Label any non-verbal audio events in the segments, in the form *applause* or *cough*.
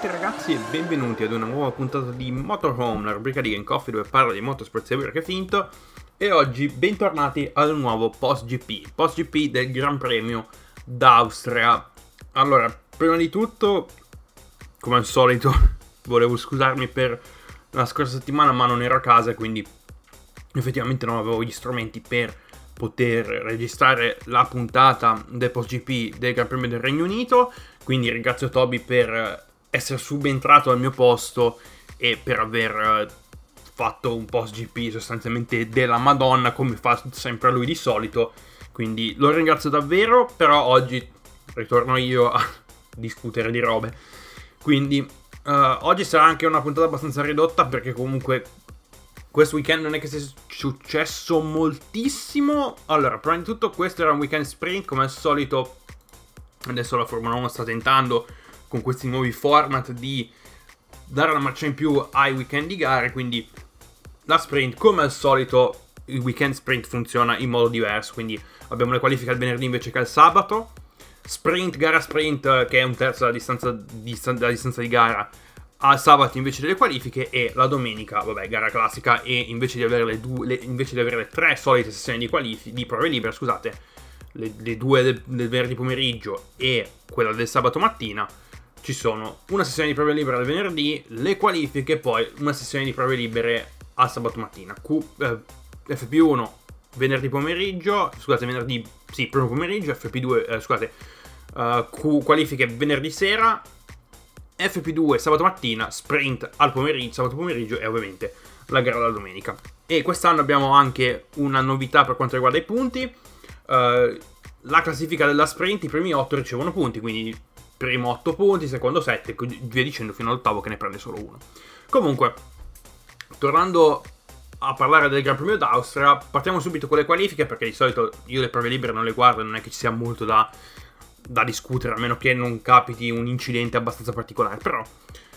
Tutti ragazzi e benvenuti ad una nuova puntata di Motorhome, la rubrica di Game Coffee dove parlo di motorsport vero che finto. E oggi bentornati un nuovo post GP, post GP del Gran Premio d'Austria. Allora, prima di tutto, come al solito, *laughs* volevo scusarmi per la scorsa settimana, ma non ero a casa, quindi effettivamente non avevo gli strumenti per poter registrare la puntata del post GP del Gran Premio del Regno Unito. Quindi ringrazio Toby per essere subentrato al mio posto e per aver fatto un post GP sostanzialmente della Madonna come fa sempre lui di solito. Quindi lo ringrazio davvero, però oggi ritorno io a *laughs* discutere di robe. Quindi uh, oggi sarà anche una puntata abbastanza ridotta perché comunque questo weekend non è che sia successo moltissimo. Allora, prima di tutto questo era un weekend sprint, come al solito adesso la Formula 1 sta tentando con questi nuovi format di dare una marcia in più ai weekend di gare, quindi la sprint come al solito il weekend sprint funziona in modo diverso, quindi abbiamo le qualifiche il venerdì invece che il sabato. Sprint, gara sprint, che è un terzo della distanza, della distanza di gara, al sabato invece delle qualifiche e la domenica, vabbè, gara classica e invece di avere le, due, le, invece di avere le tre solite sessioni di, qualifi, di prove libere, scusate, le, le due del, del, venerdì pomeriggio e quella del sabato mattina, ci sono una sessione di prove libere al venerdì, le qualifiche e poi una sessione di prove libere al sabato mattina. Q, eh, FP1 venerdì pomeriggio, scusate, venerdì, sì, primo pomeriggio, FP2, eh, scusate, uh, Q, qualifiche venerdì sera, FP2 sabato mattina, sprint al pomeriggio, sabato pomeriggio e ovviamente la gara della domenica. E quest'anno abbiamo anche una novità per quanto riguarda i punti. Uh, la classifica della sprint, i primi 8 ricevono punti, quindi primo 8 punti, secondo 7, via dicendo fino all'ottavo che ne prende solo uno. Comunque, tornando a parlare del Gran Premio d'Austria, partiamo subito con le qualifiche perché di solito io le prove libere non le guardo, non è che ci sia molto da da discutere, a meno che non capiti un incidente abbastanza particolare. Però,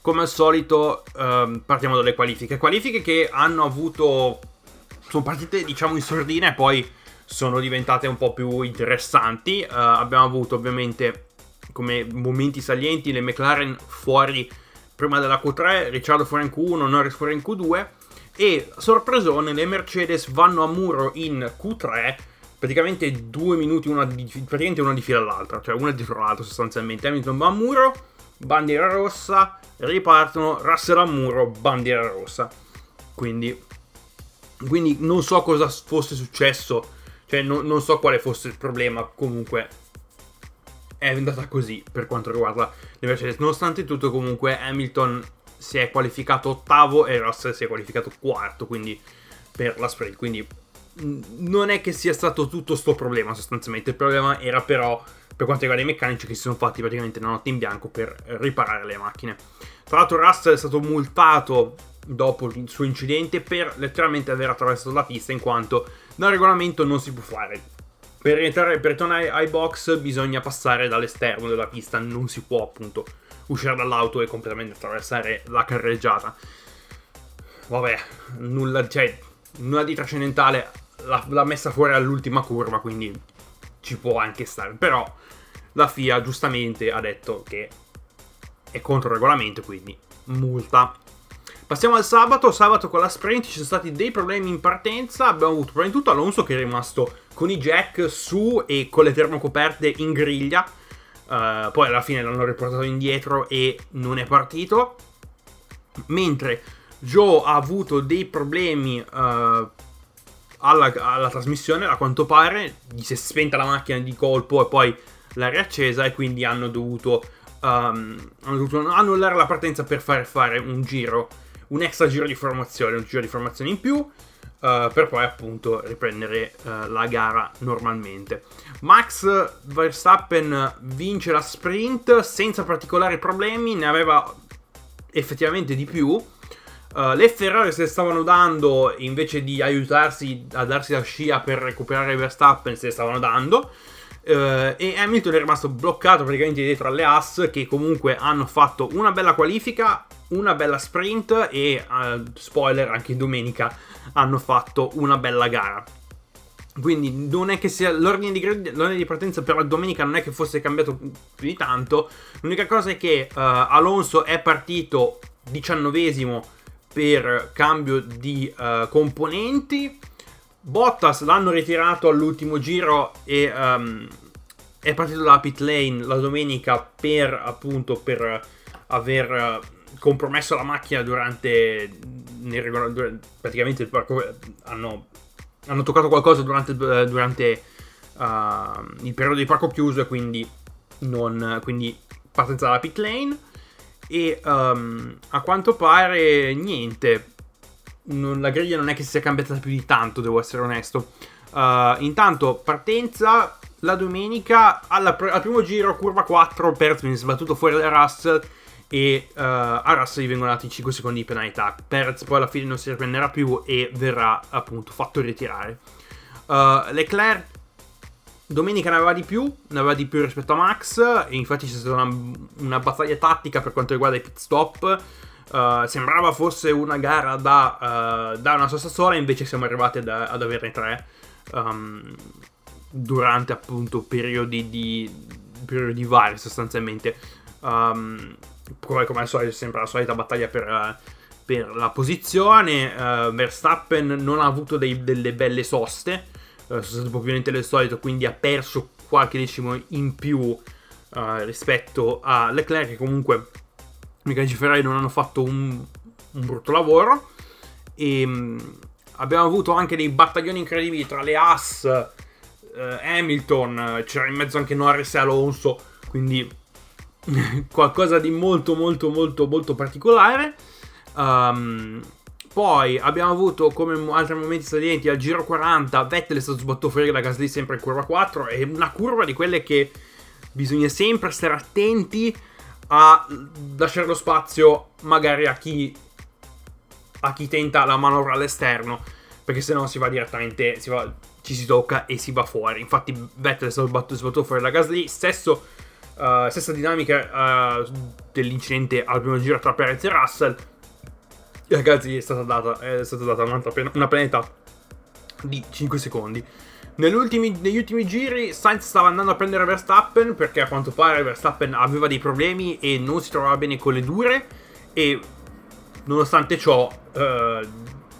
come al solito, ehm, partiamo dalle qualifiche. Qualifiche che hanno avuto. sono partite, diciamo, in sordina e poi sono diventate un po' più interessanti. Uh, abbiamo avuto ovviamente come momenti salienti le McLaren fuori prima della Q3, Ricciardo fuori in Q1, Norris fuori in Q2 e sorpresone le Mercedes vanno a muro in Q3 praticamente due minuti, una di, praticamente una di fila all'altra, cioè una dietro l'altra sostanzialmente. Hamilton va a muro, bandiera rossa, ripartono, Russell a muro, bandiera rossa. Quindi, quindi non so cosa fosse successo, cioè non, non so quale fosse il problema, comunque è andata così per quanto riguarda le Mercedes. Nonostante tutto, comunque, Hamilton si è qualificato ottavo e Russell si è qualificato quarto, quindi per la sprint. Quindi non è che sia stato tutto sto problema sostanzialmente, il problema era però per quanto riguarda i meccanici che si sono fatti praticamente una notte in bianco per riparare le macchine. Tra l'altro Russell è stato multato dopo il suo incidente per letteralmente aver attraversato la pista in quanto dal regolamento non si può fare. Per, entrare, per tornare ai box bisogna passare dall'esterno della pista, non si può appunto uscire dall'auto e completamente attraversare la carreggiata. Vabbè, nulla, cioè, nulla di trascendentale l'ha, l'ha messa fuori all'ultima curva, quindi ci può anche stare. Però la FIA giustamente ha detto che è contro il regolamento, quindi multa. Passiamo al sabato, sabato con la sprint ci sono stati dei problemi in partenza, abbiamo avuto prima di tutto Alonso che è rimasto con i jack su e con le termocoperte in griglia, uh, poi alla fine l'hanno riportato indietro e non è partito, mentre Joe ha avuto dei problemi uh, alla, alla, trasmissione, a quanto pare, gli si è spenta la macchina di colpo e poi l'ha riaccesa e quindi hanno dovuto, um, hanno dovuto annullare la partenza per fare fare un giro, un extra giro di formazione, un giro di formazione in più. Uh, per poi appunto riprendere uh, la gara normalmente. Max Verstappen vince la sprint senza particolari problemi, ne aveva effettivamente di più. Uh, le Ferrari se stavano dando, invece di aiutarsi a darsi la scia per recuperare Verstappen, se stavano dando. E Hamilton è rimasto bloccato praticamente dietro alle As che comunque hanno fatto una bella qualifica, una bella sprint e, uh, spoiler, anche domenica hanno fatto una bella gara. quindi non è che sia l'ordine di, l'ordine di, partenza per la domenica non è che fosse cambiato più di tanto. L'unica cosa è che uh, Alonso è partito diciannovesimo per cambio di uh, componenti. Bottas l'hanno ritirato all'ultimo giro e um, è partito dalla pit lane la domenica per appunto per aver compromesso la macchina durante praticamente il parco hanno hanno toccato qualcosa durante, eh, durante uh, il periodo di parco chiuso e quindi, non, quindi partenza dalla pit lane. E um, a quanto pare niente. Non, la griglia non è che si sia cambiata più di tanto, devo essere onesto. Uh, intanto, partenza la domenica alla, al primo giro, curva 4. Perez viene sbattuto fuori da Russell e uh, a Russell gli vengono dati 5 secondi di penalità. Perez poi alla fine non si riprenderà più e verrà appunto fatto ritirare. Uh, Leclerc domenica ne aveva di più, ne aveva di più rispetto a Max e infatti c'è stata una, una battaglia tattica per quanto riguarda i pit stop. Uh, sembrava fosse una gara da, da, una sosta sola, invece siamo arrivati ad, ad averne tre um, durante appunto periodi di, periodi vari sostanzialmente. Um, come, come solito, sempre la solita battaglia per, uh, per la posizione. Uh, Verstappen non ha avuto dei, delle belle soste, uh, sono state un po' più lente del solito, quindi ha perso qualche decimo in più rispetto a Leclerc, che comunque i meccanici Ferrari non hanno fatto un, un brutto lavoro. E um, abbiamo avuto anche dei battaglioni incredibili tra le As, Hamilton, c'era in mezzo anche Norris e Alonso, quindi *laughs* qualcosa di molto molto molto molto particolare. Um, poi abbiamo avuto come altri momenti salienti al giro 40 Vettel è stato sbattuto fuori da Gasly sempre in curva 4 è una curva di quelle che bisogna sempre stare attenti a lasciare lo spazio magari a chi a chi tenta la manovra all'esterno perché se no si va direttamente si va, ci si tocca e si va fuori infatti Vettel è stato sbattuto fuori da Gasly stesso Uh, stessa dinamica uh, dell'incidente al primo giro tra Perez e Russell. Ragazzi, è stata data, è stata data pen- una penalità di 5 secondi. negli ultimi giri Sainz stava andando a prendere Verstappen perché a quanto pare Verstappen aveva dei problemi e non si trovava bene con le dure e nonostante ciò uh,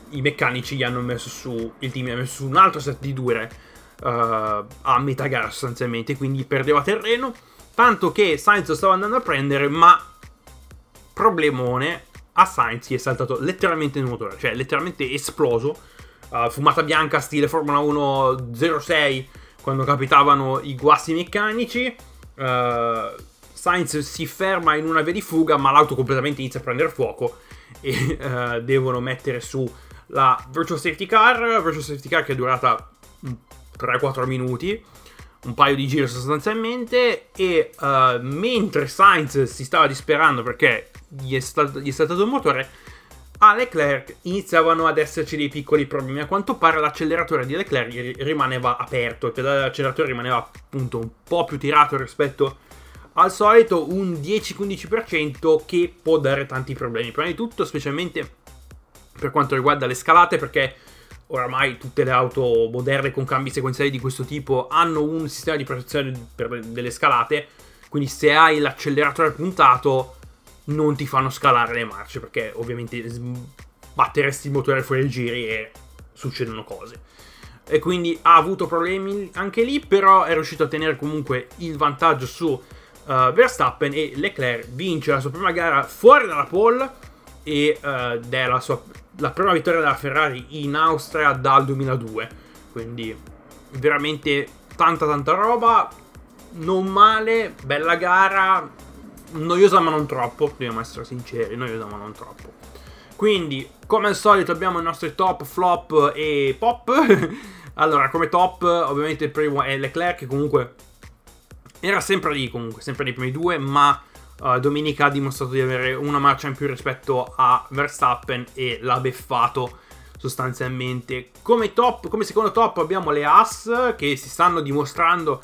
i meccanici gli hanno messo su, il team gli ha messo su un altro set di dure a metà gara sostanzialmente, quindi perdeva terreno. Tanto che Sainz lo stava andando a prendere, ma problemone, a Sainz gli è saltato letteralmente il motore, cioè letteralmente esploso. Uh, fumata bianca stile Formula 1 06 quando capitavano i guasti meccanici. Uh, Sainz si ferma in una via di fuga, ma l'auto completamente inizia a prendere fuoco e uh, devono mettere su la Virtual Safety Car, Virtual Safety Car che è durata 3-4 minuti un paio di giri sostanzialmente e uh, mentre Sainz si stava disperando perché gli è, stato, gli è saltato il motore a Leclerc iniziavano ad esserci dei piccoli problemi. A quanto pare l'acceleratore di Leclerc rimaneva aperto il pedale dell'acceleratore rimaneva appunto un po' più tirato rispetto al solito un 10-15% che può dare tanti problemi. Prima di tutto specialmente per quanto riguarda le scalate perché oramai tutte le auto moderne con cambi sequenziali di questo tipo hanno un sistema di protezione per delle scalate, quindi se hai l'acceleratore puntato non ti fanno scalare le marce perché ovviamente batteresti il motore fuori giri e succedono cose. E quindi ha avuto problemi anche lì, però è riuscito a tenere comunque il vantaggio su uh, Verstappen e Leclerc vince la sua prima gara fuori dalla pole e uh, è la sua la prima vittoria della Ferrari in Austria dal 2002. Quindi veramente tanta tanta roba. Non male, bella gara. Noiosa ma non troppo, dobbiamo essere sinceri, noiosa ma non troppo. Quindi, come al solito, abbiamo i nostri top, flop e pop. *laughs* allora, come top, ovviamente il primo è Leclerc, che comunque era sempre lì, comunque, sempre nei primi due, ma Uh, Domenica ha dimostrato di avere una marcia in più rispetto a Verstappen e l'ha beffato sostanzialmente. Come, top, come secondo top abbiamo le As che si stanno dimostrando,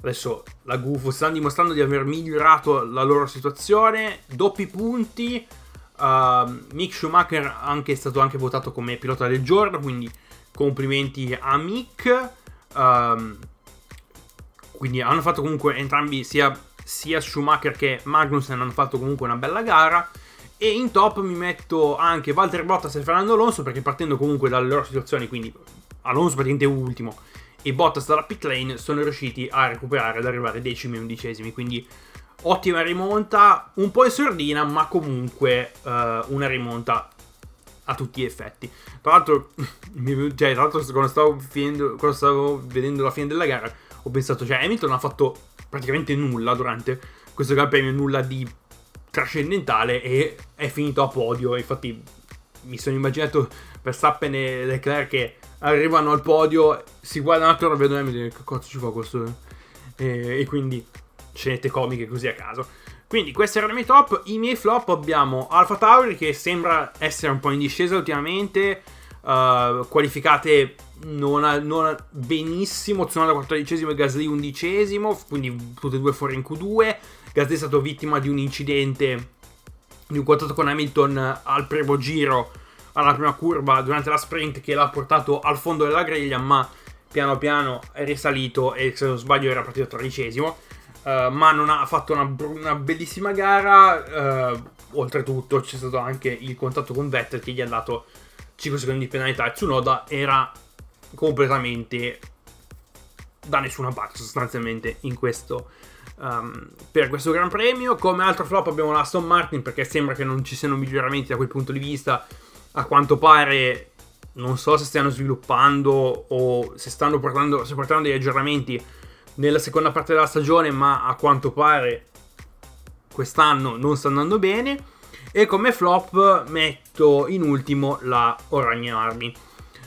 adesso la Gufo, si stanno dimostrando di aver migliorato la loro situazione, doppi punti. Uh, Mick Schumacher anche, è stato anche votato come pilota del giorno, quindi complimenti a Mick. Um, quindi hanno fatto comunque entrambi, sia, sia Schumacher che Magnussen hanno fatto comunque una bella gara. E in top mi metto anche Valtteri Bottas e Fernando Alonso perché partendo comunque dalle loro situazioni, quindi Alonso praticamente ultimo e Bottas dalla pit lane sono riusciti a recuperare ad arrivare decimi e undicesimi, quindi ottima rimonta, un po' in sordina, ma comunque uh, una rimonta a tutti gli effetti. Tra l'altro, *laughs* cioè, tra l'altro quando, stavo finendo, quando stavo vedendo la fine della gara, ho pensato, cioè Hamilton ha fatto praticamente nulla durante questo Gran Premio, nulla di trascendentale e è finito a podio. Infatti mi sono immaginato Verstappen e Leclerc che arrivano al podio, si guardano attorno e vedono Hamilton che cazzo ci fa questo? E, e quindi scenette comiche così a caso. Quindi questi erano i miei top. I miei flop abbiamo Alfa Tauri che sembra essere un po' in discesa ultimamente. Uh, qualificate non, a, non benissimo. Tsunoda 14 e Gasly 11 quindi tutte e due fuori in Q2. Gasly è stato vittima di un incidente di un contatto con Hamilton al primo giro alla prima curva durante la sprint che l'ha portato al fondo della griglia ma piano piano è risalito e se non sbaglio era partito tredicesimo uh, ma non ha fatto una, una bellissima gara uh, oltretutto c'è stato anche il contatto con Vettel che gli ha dato 5 secondi di penalità e Tsunoda era completamente da nessuna parte sostanzialmente in questo um, per questo Gran Premio come altro flop abbiamo l'Aston Martin perché sembra che non ci siano miglioramenti da quel punto di vista a quanto pare non so se stiano sviluppando o se stanno portando, se portando degli aggiornamenti nella seconda parte della stagione, ma a quanto pare quest'anno non sta andando bene. E come flop metto in ultimo la Oragna Army.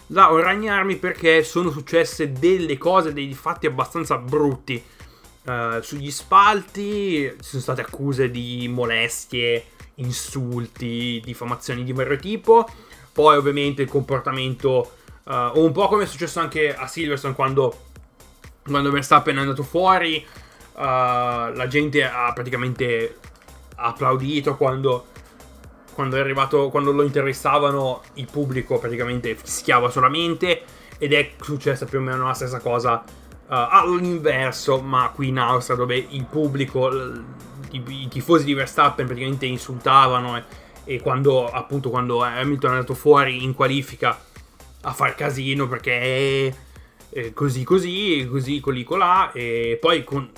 La Oragna Army perché sono successe delle cose, dei fatti abbastanza brutti. Uh, sugli spalti ci sono state accuse di molestie, insulti, diffamazioni di vario tipo. Poi ovviamente il comportamento, uh, un po' come è successo anche a Silverstone quando, quando Verstappen è andato fuori, uh, la gente ha praticamente applaudito quando, quando è arrivato, quando lo intervistavano, il pubblico praticamente fischiava solamente ed è successa più o meno la stessa cosa uh, all'inverso, ma qui in Austria dove il pubblico i, i tifosi di Verstappen praticamente insultavano e, e quando appunto quando Hamilton è andato fuori in qualifica a far casino perché è così così, così colì colà e poi con,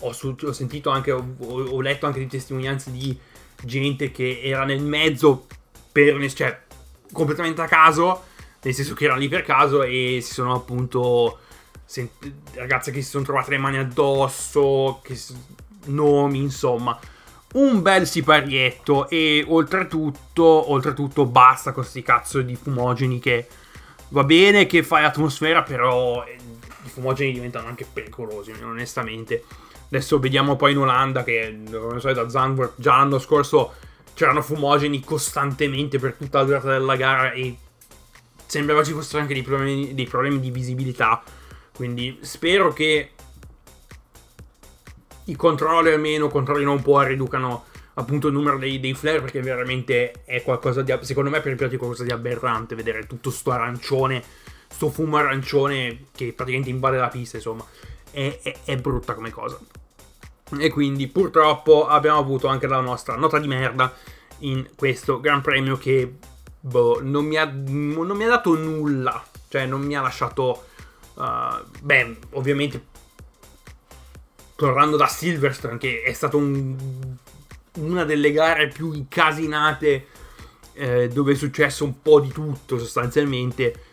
ho, ho, sentito anche, ho, ho, letto anche di testimonianze di gente che era nel mezzo per, cioè completamente a caso, nel senso che era lì per caso e si sono appunto sent- ragazze che si sono trovate le mani addosso, che nomi, insomma. Un bel siparietto e oltretutto, oltretutto basta con questi cazzo di fumogeni che va bene che fai atmosfera, però eh, i fumogeni diventano anche pericolosi, onestamente. Adesso vediamo poi in Olanda che, come so, da Zandvoort già l'anno scorso c'erano fumogeni costantemente per tutta la durata della gara e sembrava ci fossero anche dei problemi, dei problemi di visibilità. Quindi spero che i controlli almeno, controllino un po' e riducano appunto il numero dei, dei, flare perché veramente è qualcosa di secondo me per il piloti è qualcosa di aberrante vedere tutto sto arancione sto fumo arancione che praticamente invade la pista insomma è, è, è brutta come cosa e quindi purtroppo abbiamo avuto anche la nostra nota di merda in questo Gran Premio che boh, non, mi ha, non mi ha dato nulla cioè non mi ha lasciato uh, beh ovviamente tornando da Silverstone, che è stata un, una delle gare più incasinate eh, dove è successo un po' di tutto sostanzialmente.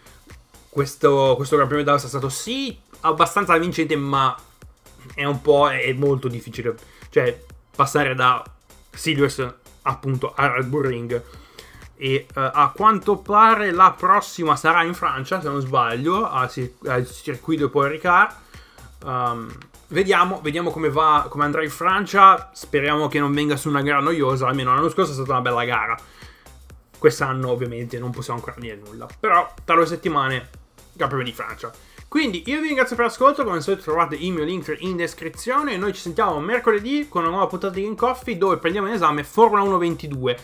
Questo, questo Gran Premio d'Austria è stato sì abbastanza vincente, ma è un po' è molto difficile. Cioè, passare da Silverstone appunto a Red Bull Ring. E uh, a quanto pare la prossima sarà in Francia, se non sbaglio, al, al circuito Paul Ricard. Um, Vediamo, vediamo come, va, come andrà in Francia. Speriamo che non venga su una gara noiosa. Almeno l'anno scorso è stata una bella gara. Quest'anno, ovviamente, non possiamo ancora dire nulla. Però, tra due settimane, Gran Premio di Francia. Quindi, io vi ringrazio per l'ascolto. Come al solito, trovate il mio link in descrizione. E noi ci sentiamo mercoledì con una nuova puntata di Game Coffee dove prendiamo in esame Formula 1 22.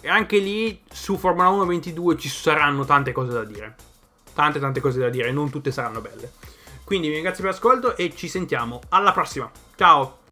E anche lì, su Formula 1 22 ci saranno tante cose da dire. Tante, tante cose da dire. Non tutte saranno belle. Quindi vi ringrazio per l'ascolto e ci sentiamo alla prossima. Ciao!